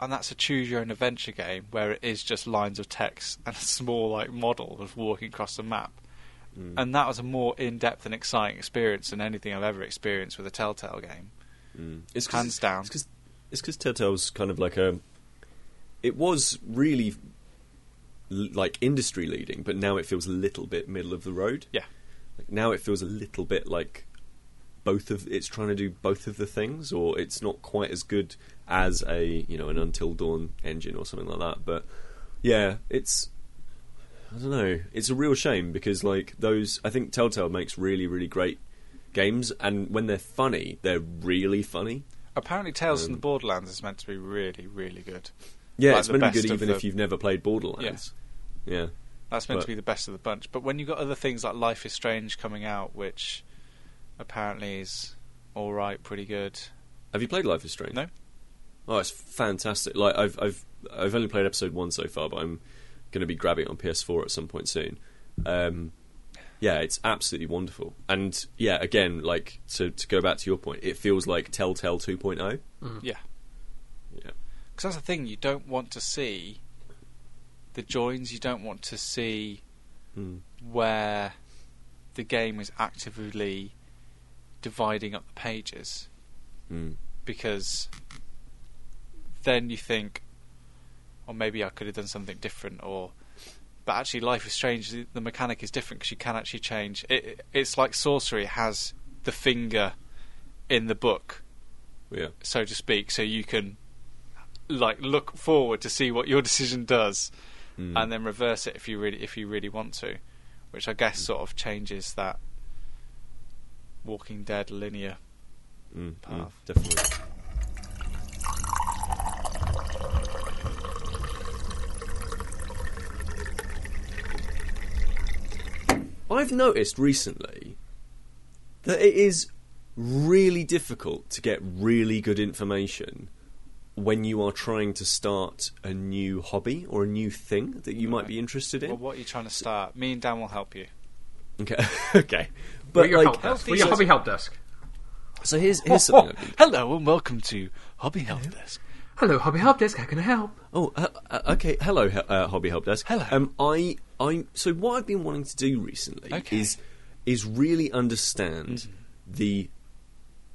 and that's a choose your own adventure game where it is just lines of text and a <laughs> small like model of walking across the map Mm. and that was a more in-depth and exciting experience than anything I've ever experienced with a Telltale game. Mm. It's Hands down. It's because it's because Telltale's kind of like a. It was really l- like industry leading, but now it feels a little bit middle of the road. Yeah. Like now it feels a little bit like both of it's trying to do both of the things, or it's not quite as good as a you know an Until Dawn engine or something like that. But yeah, it's I don't know. It's a real shame because like those, I think Telltale makes really really great games, and when they're funny, they're really funny. Apparently, Tales from Um, the Borderlands is meant to be really, really good. Yeah, Like it's meant to be good even the- if you've never played Borderlands. Yeah. That's meant But- to be the best of the bunch. But when you've got other things like Life is Strange coming out, which apparently is all right, pretty good. Have you played Life is Strange? No. Oh, it's fantastic. Like I've I've I've only played episode one so far, but I'm going to be grabbing it on PS4 at some point soon. Um, yeah, it's absolutely wonderful. And yeah, again, like to to go back to your point, it feels like Telltale 2.0. Yeah. Yeah. Because that's the thing, you don't want to see the joins, you don't want to see Mm. where the game is actively dividing up the pages. Mm. because then you think, or maybe I could have done something different, or but actually, Life is Strange. The, the mechanic is different because you can actually change. It, it- it's like sorcery has the finger in the book, Yeah. so to speak, so you can like look forward to see what your <laughs> decision does, Mm. and then reverse it if you really if you really want to, which I guess sort of changes that Walking Dead linear Mm, mm, path. definitely. I've noticed recently that it is really difficult to get really good information when you are trying to start a new hobby or a new thing that you might be interested in. Well, what are you trying to start? Me and Dan will help you. Okay, <laughs> okay, We're but your like, help desk. We're your hobby help desk. so here's <laughs> here's something. I've Hello and welcome to Hobby Help Desk. Hello, hobby help desk. How can I help? Oh, uh, uh, okay. Hello, uh, Hobby Help Desk. Hello. Um, I, I. So what I've been wanting to do recently Okay. is, is really understand Mhm. the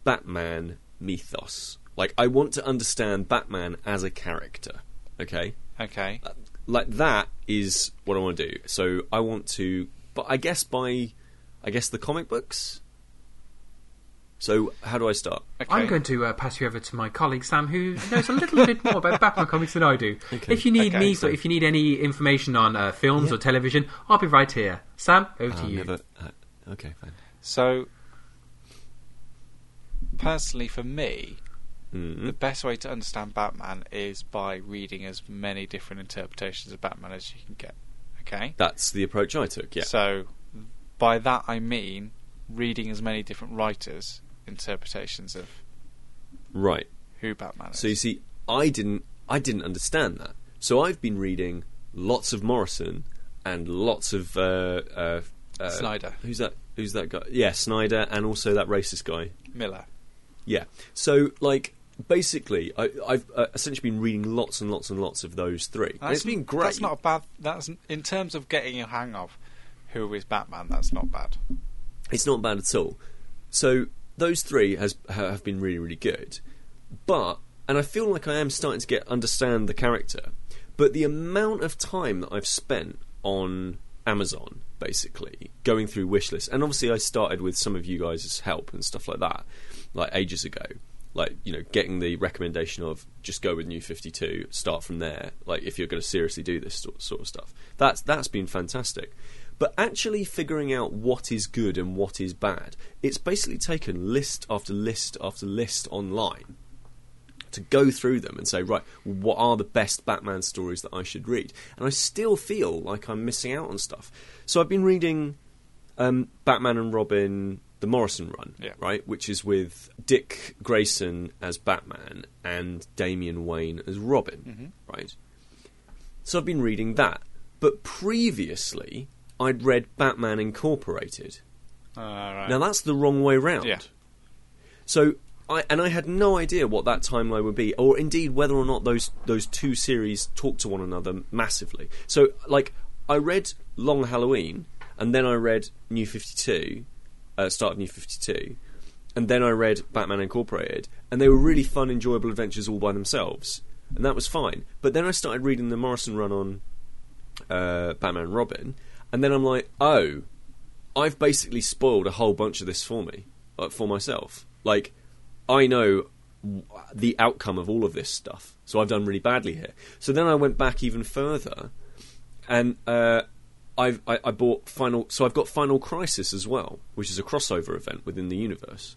Batman mythos. Like, I want to understand Batman as a character. Okay, Okay. Uh, like that is what I want to do. So I want to, but I guess by, I guess the comic books. So how do I start? Okay. I'm going to uh, pass you over to my colleague Sam, who knows a little bit more about Batman comics than I do. <laughs> Okay. If you need Okay, me, so- if you need any information on uh, films Yeah. or television, I'll be right here. Sam, over to Uh, you. never- uh, okay, fine. So, personally, for me, Mm. the best way to understand Batman is by reading as many different interpretations of Batman as you can get. Okay. That's the approach I took. Yeah. So, by that I mean reading as many different writers' interpretations of Right. who Batman is. So you see, I didn't, I didn't understand that. So I've been reading lots of Morrison and lots of uh, uh, uh, Snyder. Who's that? Who's that guy? Yeah, Snyder, and also that racist guy. Miller. Yeah. So like, basically, I, I've uh, essentially been reading lots and lots and lots of those three. and it's been great. That's not a bad. That's in terms of getting a hang of who is Batman. That's not bad. It's not bad at all. So those three has have been really really good, but and I feel like I am starting to get understand the character, but the amount of time that I've spent on Amazon, basically going through wish lists, and obviously I started with some of you guys' help and stuff like that, like ages ago. Like you know, getting the recommendation of just go with New Fifty Two, start from there. Like if you're going to seriously do this sort, sort of stuff, that's that's been fantastic. But actually figuring out what is good and what is bad, it's basically taken list after list after list online to go through them and say, right, what are the best Batman stories that I should read? And I still feel like I'm missing out on stuff. So I've been reading um, Batman and Robin, the Morrison run, Yeah. right, which is with Dick Grayson as Batman and Damian Wayne as Robin, right? So I've been reading that. But previously, I'd read Batman Incorporated. Uh, right. Now that's the wrong way round. Yeah. So I and I had no idea what that timeline would be, or indeed whether or not those those two series talk to one another massively. So like I read Long Halloween, and then I read New Fifty Two, uh, start of New Fifty Two, and then I read Batman Incorporated, and they were really fun, enjoyable adventures all by themselves, and that was fine. But then I started reading the Morrison run on uh, Batman and Robin, and then I'm like, oh, I've basically spoiled a whole bunch of this for me, uh, for myself. Like, I know the outcome of all of this stuff, so I've done really badly here. So then I went back even further, and uh, I've, I, I bought Final. So I've got Final Crisis as well, which is a crossover event within the universe.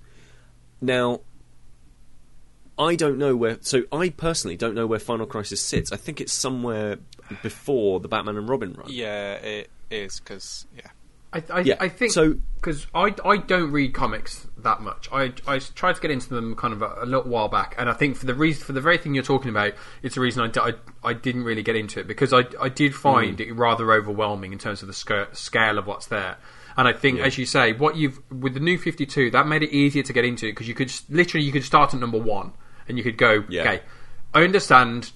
Now, I don't know where. So I personally don't know where Final Crisis sits. I think it's somewhere before the Batman and Robin run. Yeah, it is because yeah. I, I, Yeah, I think so- because I, I don't read comics that much. I, I tried to get into them kind of a, a little while back, and I think for the reason for the very thing you're talking about, it's the reason I, d- I, I didn't really get into it because I, I did find Mm. it rather overwhelming in terms of the sca- scale of what's there. And I think, Yeah. as you say, what you've with the new Fifty Two, that made it easier to get into it because you could literally you could start at number one and you could go, Yeah. okay, I understand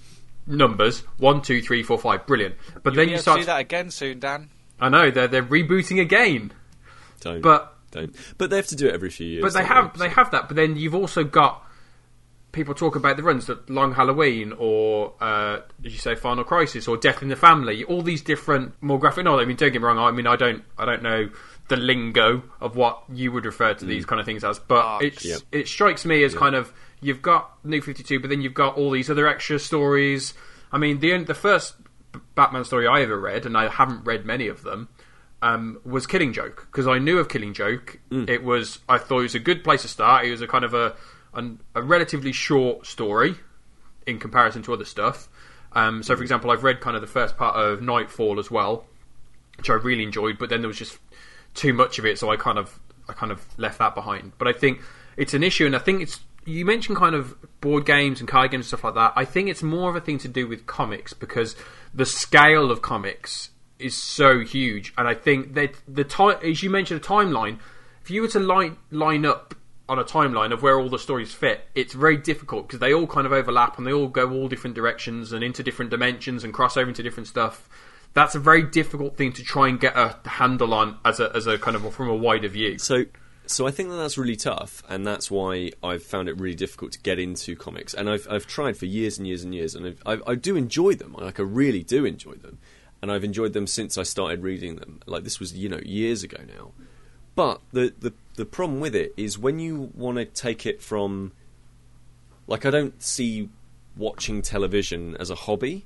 numbers one, two, three, four, five, brilliant. But You'll then be you able start. to do that again soon, Dan. I know they're they're rebooting again. Don't. But don't. But they have to do it every few years. but they have they have that. But then you've also got people talk about the runs that Long Halloween or uh, as you say Final Crisis or Death in the Family. All these different more graphic. No, I mean don't get me wrong. I mean I don't I don't know the lingo of what you would refer to these kind of things as, but it's Yep. it strikes me as kind of you've got New Fifty Two, but then you've got all these other extra stories. I mean the the first B- Batman story I ever read, and I haven't read many of them um, was Killing Joke because I knew of Killing Joke. It was I thought it was a good place to start. It was a kind of a an, a relatively short story in comparison to other stuff. Um, so, for example, I've read kind of the first part of Nightfall as well, which I really enjoyed. But then there was just too much of it, so I kind of I kind of left that behind. But I think it's an issue, and I think it's you mentioned kind of board games and card games and stuff like that. I think it's more of a thing to do with comics because the scale of comics is so huge, and I think that the time, as you mentioned, a timeline. If you were to line line up on a timeline of where all the stories fit, it's very difficult because they all kind of overlap and they all go all different directions and into different dimensions and cross over into different stuff. That's a very difficult thing to try and get a handle on as a as a kind of from a wider view. So, so I think that that's really tough, and that's why I've found it really difficult to get into comics. And I've I've tried for years and years and years, and I, I do enjoy them. Like I really do enjoy them, and I've enjoyed them since I started reading them. Like this was you know years ago now. But the the the problem with it is when you want to take it from, like I don't see watching television as a hobby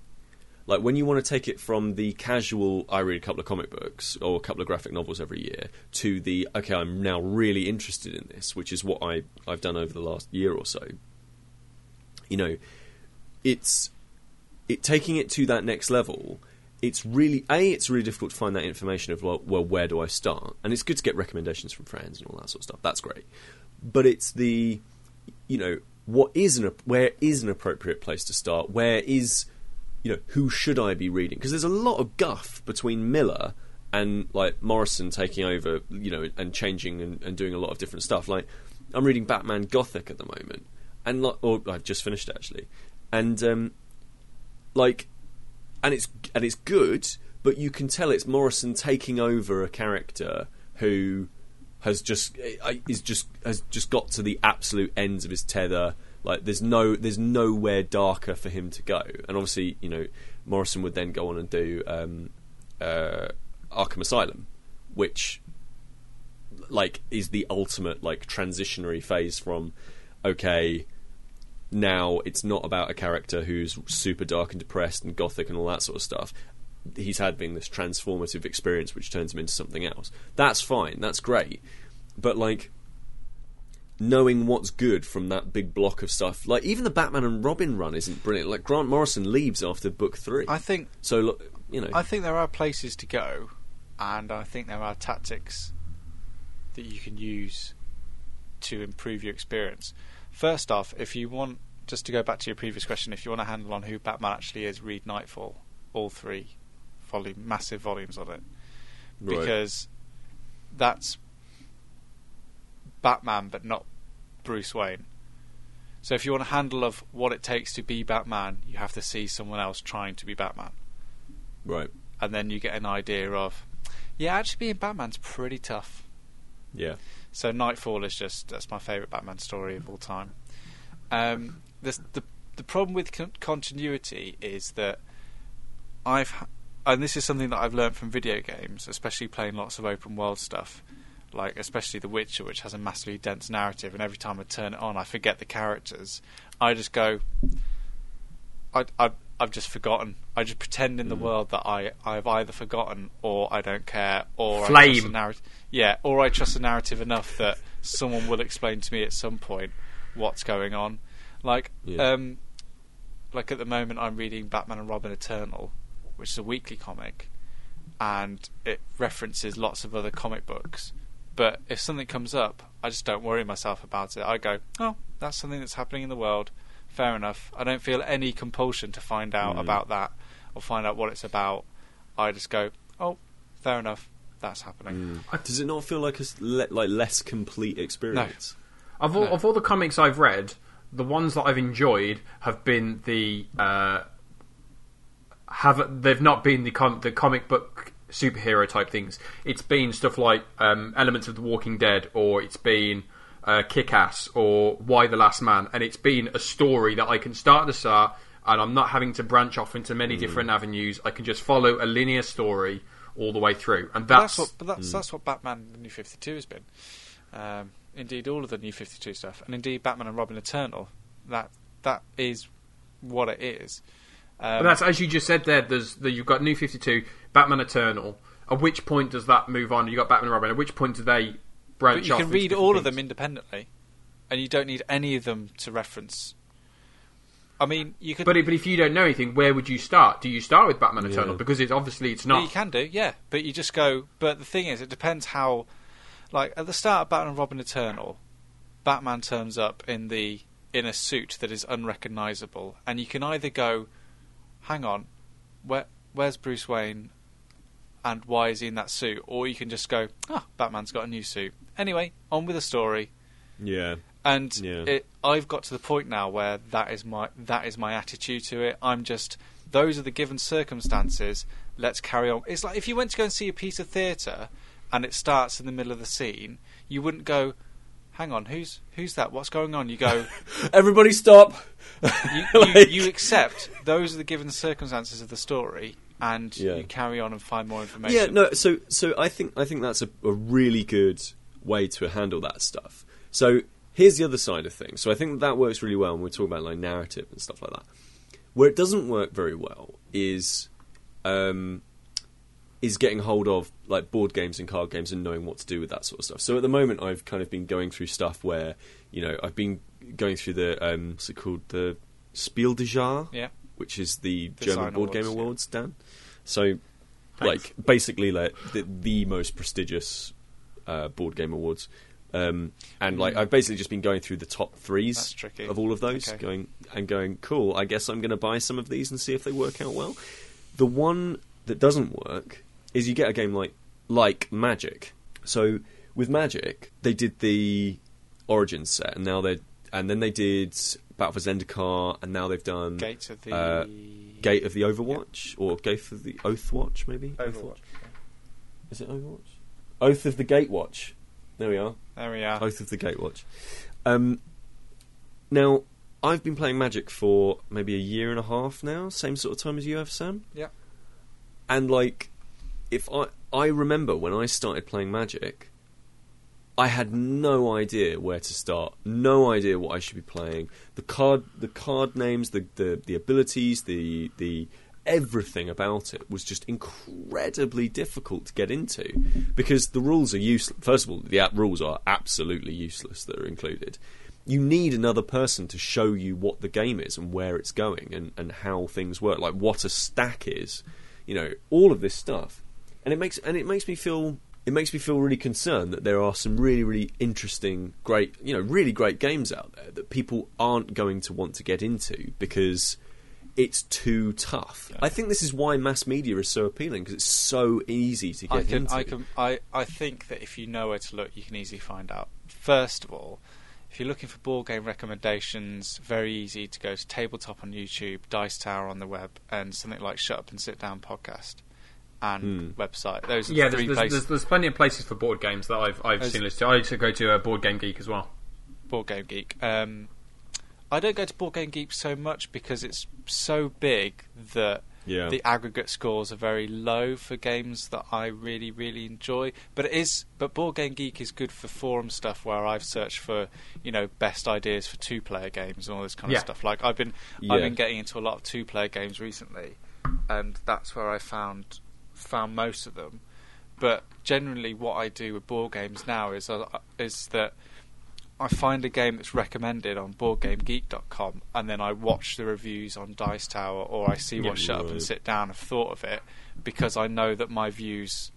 like when you want to take it from the casual i read a couple of comic books or a couple of graphic novels every year to the okay i'm now really interested in this which is what I, i've done over the last year or so. You know it's it taking it to that next level it's really a it's really difficult to find that information of well, well where do i start? And it's good to get recommendations from friends and all that sort of stuff. That's great. But it's the you know what is an where is an appropriate place to start? Where is you know who should i be reading? Because there's a lot of guff between miller and like morrison taking over you know and changing and, and doing a lot of different stuff. Like i'm reading batman gothic at the moment and like or i've just finished it actually. And um like and it's and it's good but you can tell it's morrison taking over a character who has just uh, is just has just got to the absolute ends of his tether. Like there's no there's nowhere darker for him to go. And obviously, you know, Morrison would then go on and do um, uh, Arkham Asylum, which like is the ultimate like transitionary phase from okay now it's not about a character who's super dark and depressed and gothic and all that sort of stuff he's having this transformative experience which turns him into something else. That's fine that's great. But like knowing what's good from that big block of stuff like even the batman and robin run isn't brilliant. Like grant morrison leaves after book three. I think so you know. I think there are places to go, and I think there are tactics that you can use to improve your experience. First off, if you want, just to go back to your previous question, if you want a handle on who Batman actually is, read Nightfall, all three volume, massive volumes of it, Right. because that's Batman, but not Bruce Wayne. So if you want a handle of what it takes to be Batman, you have to see someone else trying to be Batman right and then you get an idea of, yeah, actually being Batman's pretty tough. yeah So Nightfall is just that's my favourite Batman story of all time. Um, this, the the problem with con- continuity is that I've and this is something that I've learned from video games, especially playing lots of open world stuff, like especially The Witcher, which has a massively dense narrative, and every time I turn it on, I forget the characters. I just go, I, I I've just forgotten. I just pretend in the world that I I've either forgotten or I don't care or I trust the Flame. narrative. Yeah, or I trust the narrative enough that someone will explain to me at some point what's going on. Like Yeah. um, like at the moment I'm reading Batman and Robin Eternal, which is a weekly comic, and it references lots of other comic books. But if something comes up, I just don't worry myself about it. I go, oh, that's something that's happening in the world. Fair enough. I don't feel any compulsion to find out Mm. about that or find out what it's about. I just go, oh, fair enough. That's happening. Does it not feel like a le- like less complete experience? Of all, No. of all the comics I've read, the ones that I've enjoyed have been the uh, have they've not been the com- the comic book superhero type things. It's been stuff like um, elements of The Walking Dead, or it's been uh, Kick Ass, or Y the Last Man, and it's been a story that I can start at the start, and I'm not having to branch off into many different avenues. I can just follow a linear story all the way through, and But that's, that's what, but that's, that's what Batman the New 52 has been. Um, indeed, all of the New 52 stuff. And indeed, Batman and Robin Eternal. That That is what it is. Um, But that's as you just said there. There's the, you've got New Fifty Two, Batman Eternal. At which point does that move on? You got Batman and Robin. At which point do they branch but you can into read different all of them independently, and you don't need any of them to reference. I mean, you could. But, if- but if you don't know anything, where would you start? Do you start with Batman Yeah. Eternal because it's obviously it's Well, not. you can do, yeah. But you just go. But the thing is, it depends how. Like at the start of Batman and Robin Eternal, Batman turns up in the in a suit that is unrecognizable, and you can either go, "Hang on, where where's Bruce Wayne, and why is he in that suit?" Or you can just go, "Ah, Batman's got a new suit." Anyway, on with the story. Yeah. and Yeah. it, I've got to the point now where that is my that is my attitude to it. I'm just those are the given circumstances. Let's carry on. It's like if you went to go and see a piece of theatre and it starts in the middle of the scene, you wouldn't go, "Hang on, who's who's that? What's going on?" You go, <laughs> Everybody stop. you, <laughs> you, you accept those are the given circumstances of the story, and Yeah. you carry on and find more information. Yeah, no. So, so I think I think that's a, a really good way to handle that stuff. So here's the other side of things. So I think that works really well, and we're talking about like narrative and stuff like that. Where it doesn't work very well is um, is getting hold of like board games and card games and knowing what to do with that sort of stuff. So at the moment, I've kind of been going through stuff where you know I've been going through the um, what's it called the Spiel des Jahres, Yeah. which is the Design German board game awards, yeah. Dan. So Thanks. like basically like the, the most prestigious uh, board game awards. Um, and like I've basically just been going through the top threes of all of those, Okay. going and going. Cool. I guess I'm going to buy some of these and see if they work out well. The one that doesn't work is you get a game like like Magic. So with Magic, they did the Origins set, and now they and then they did Battle for Zendikar, and now they've done Gates of the uh, Gate of the Overwatch or Gate of the Oathwatch, maybe. Overwatch. Is it Overwatch? Oath of the Gatewatch. There we are. There we are. Oath of the Gatewatch. Um, now, I've been playing Magic for maybe a year and a half now, same sort of time as you have, Sam. Yeah. And like, if I I remember when I started playing Magic, I had no idea where to start, no idea what I should be playing. The card, the card names, the the, the abilities, the the everything about it was just incredibly difficult to get into because the rules are useless. First of all, the app rules are absolutely useless that are included. You need another person to show you what the game is and where it's going and, and how things work, like what a stack is, you know, all of this stuff. And it makes and it makes me feel it makes me feel really concerned that there are some really, really interesting, great, you know, really great games out there that people aren't going to want to get into because it's too tough. I think this is why mass media is so appealing because it's so easy to get I can, into. I can, I, I think that if you know where to look, you can easily find out. First of all, if you're looking for board game recommendations, very easy to go to Tabletop on YouTube, Dice Tower on the web, and something like Shut Up and Sit Down podcast and website. Those are Yeah, the there's, three there's, places. there's, there's plenty of places for board games that I've I've There's- seen listed. I used to go to a Board Game Geek as well. Board Game Geek. Um, I don't go to Board Game Geek so much because it's so big that Yeah. the aggregate scores are very low for games that I really, really enjoy. But it is, but Board Game Geek is good for forum stuff where I've searched for, you know, best ideas for two-player games and all this kind Yeah. of stuff. Like I've been, Yeah. I've been getting into a lot of two-player games recently, and that's where I found found most of them. But generally, what I do with board games now is uh, is that I find a game that's recommended on BoardGameGeek.com, and then I watch the reviews on Dice Tower, or I see what Yeah, Shut Up and. Sit Down have thought of it, because I know that my views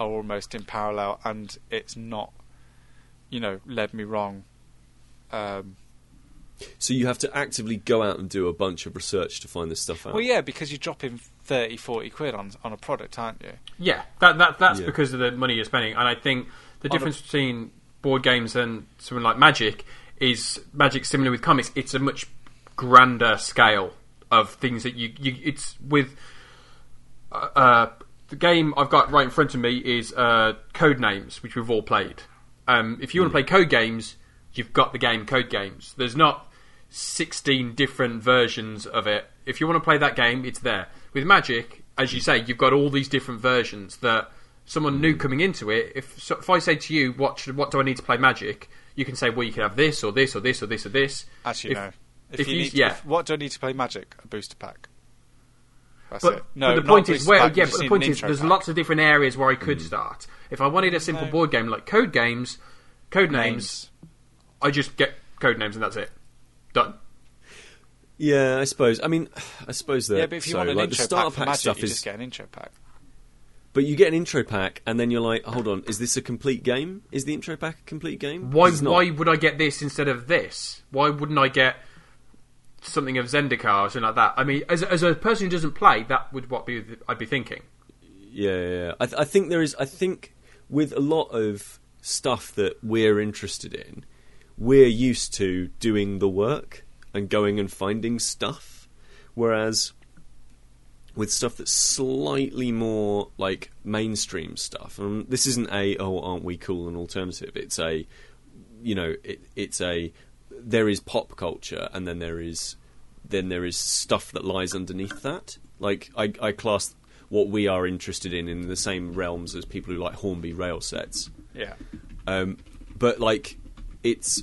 are almost in parallel, and it's not, you know, led me wrong. Um, so you have to actively go out and do a bunch of research to find this stuff out. well, yeah, because you're dropping 30, 40 quid on on a product, aren't you? Yeah, that that that's Yeah. because of the money you're spending, and I think the On a- difference between board games and something like Magic is Magic similar with comics. It's a much grander scale of things that you, you it's with uh, uh, the game I've got right in front of me is uh, Code Names, which we've all played. Um, if you want to play Code Games, you've got the game Code Games. There's not 16 different versions of it. If you want to play that game, it's there. With Magic, as you say, you've got all these different versions that someone new coming into it, if so, if I say to you, what should, what do I need to play Magic? You can say, well, you can have this or this or this or this or this. Actually, If- no. If, if you, you- need, yeah. if- what do I need to play Magic? A booster pack. That's But, it. No, but the point is, where, pack, yeah, but the point is, there's pack. lots of different areas where I could mm. start. If I wanted a simple No. board game like Code Games, Code Names, names. I just get Code Names and that's it. Done. Yeah, I suppose. I mean, <sighs> I suppose that. Yeah, but if you so, want an like, the intro starter pack for Magic, stuff you is. just get an intro pack. But you get an intro pack, and then you're like, hold on, is this a complete game? Is the intro pack a complete game? Why? Why would I get this instead of this? Why wouldn't I get something of Zendikar or something like that? I mean, as, as a person who doesn't play, that would what be I'd be thinking. Yeah, yeah, yeah. I, th- I think there is. I think with a lot of stuff that we're interested in, we're used to doing the work and going and finding stuff, whereas with stuff that's slightly more like mainstream stuff, and this isn't a oh aren't we cool and alternative? It's a you know it, it's a there is pop culture and then there is then there is stuff that lies underneath that. Like I, I class what we are interested in in the same realms as people who like Hornby rail sets. Yeah. Um, but like it's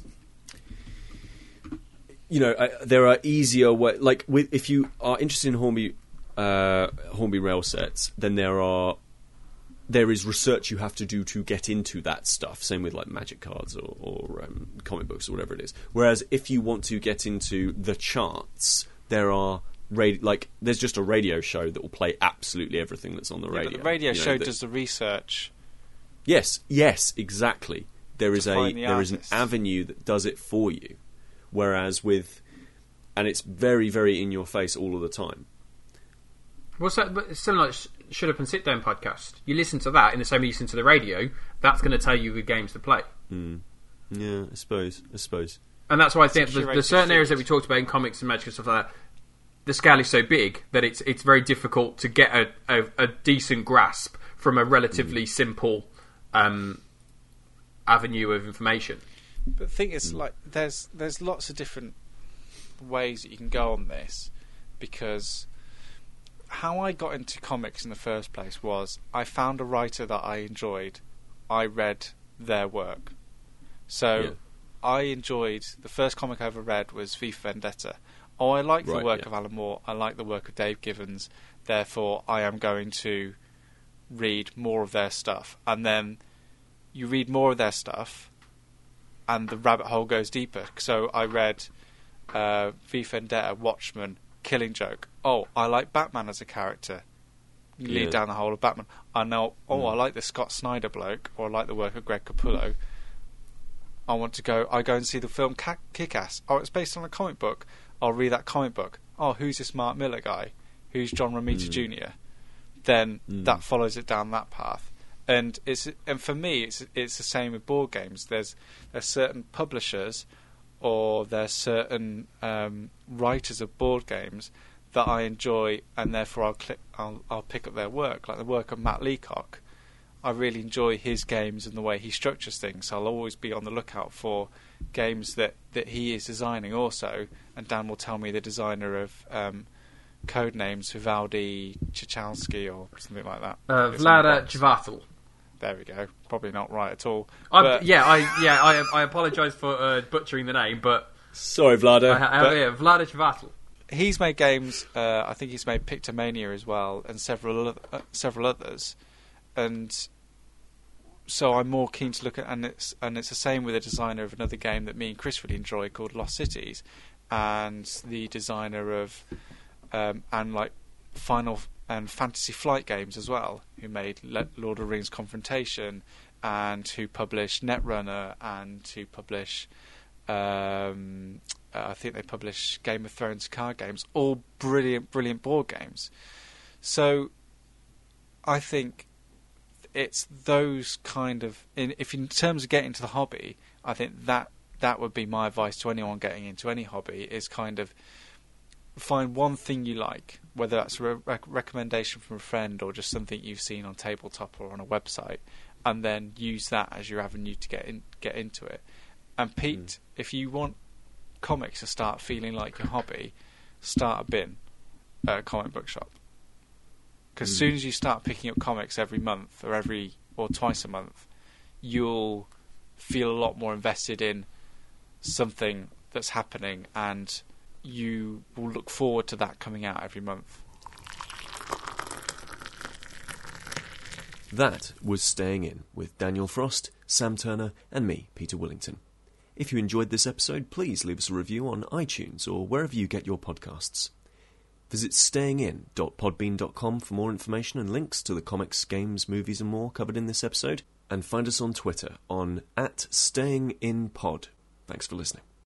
you know uh, there are easier way like with if you are interested in Hornby uh, Hornby rail sets, then there are there is research you have to do to get into that stuff. Same with like magic cards or, or um, comic books or whatever it is. Whereas if you want to get into the charts, there are like there's just a radio show that will play absolutely everything that's on the Yeah, radio. but the radio you know, show that- does the research. Yes, yes, exactly. There is a find the there is an avenue that does it for you, whereas with, and it's very very in your face all of the time. What's that? But it's similar like Sh- Shut Up and Sit Down podcast. You listen to that in the same way you listen to the radio. That's going to tell you the games to play. Yeah, I suppose. I suppose. And that's why I think the, the certain areas that we talked about in comics and magic and stuff like that, the scale is so big that it's it's very difficult to get a, a, a decent grasp from a relatively simple um, avenue of information. But the thing is, mm. like, there's there's lots of different ways that you can go on this because how I got into comics in the first place was I found a writer that I enjoyed. I read their work. So Yeah. I enjoyed the first comic I ever read was V for Vendetta. Oh, I like the work yeah. of Alan Moore. I like the work of Dave Gibbons. Therefore, I am going to read more of their stuff. And then you read more of their stuff, and the rabbit hole goes deeper. So I read uh, V for Vendetta, Watchmen, Killing Joke. Oh, I like Batman as a character. You lead Yeah. down the whole of Batman. I know. Oh, Mm. I like the Scott Snyder bloke, or I like the work of Greg Capullo. I want to go. I go and see the film Ca- Kick-Ass. Oh, it's based on a comic book. I'll read that comic book. Oh, who's this Mark Millar guy? Who's John Romita Mm. Jr.? Then Mm. that follows it down that path. And it's and for me, it's it's the same with board games. There's there's certain publishers or there's certain um, writers of board games that I enjoy, and therefore I'll click, I'll I'll pick up their work, like the work of Matt Leacock. I really enjoy his games and the way he structures things. So I'll always be on the lookout for games that, that he is designing also. And Dan will tell me the designer of um, code names Vivaldi Chichalski or something like that. Uh, Vlada. Chvátil. There we go. Probably not right at all. I'm- But yeah, I yeah I I apologise for uh, butchering the name, but Sorry, Vlado. I have but- here Vlada Chvátil. he's made games. Uh, I think he's made Pictomania as well, and several other, uh, several others. And so I'm more keen to look at, and it's and it's the same with the designer of another game that me and Chris really enjoy called Lost Cities, and the designer of um, and like Final and Fantasy Flight games as well, who made Lord of the Rings Confrontation, and who published Netrunner, and who publish um, uh, I think they publish Game of Thrones card games, all brilliant, brilliant board games. So I think it's those kind of in if in terms of getting into the hobby, I think that that would be my advice to anyone getting into any hobby is kind of find one thing you like, whether that's a re- recommendation from a friend or just something you've seen on tabletop or on a website, and then use that as your avenue to get in, get into it. And Pete, if you want comics to start feeling like your hobby, start a bin at a comic book shop. Because as Mm. soon as you start picking up comics every month or every or twice a month, you'll feel a lot more invested in something that's happening, and you will look forward to that coming out every month. That was Staying In with Daniel Frost, Sam Turner, and me, Peter Willington. If you enjoyed this episode, please leave us a review on iTunes or wherever you get your podcasts. Visit stayingin.podbean.com for more information and links to the comics, games, movies, and more covered in this episode. And find us on Twitter on at stayinginpod. Thanks for listening.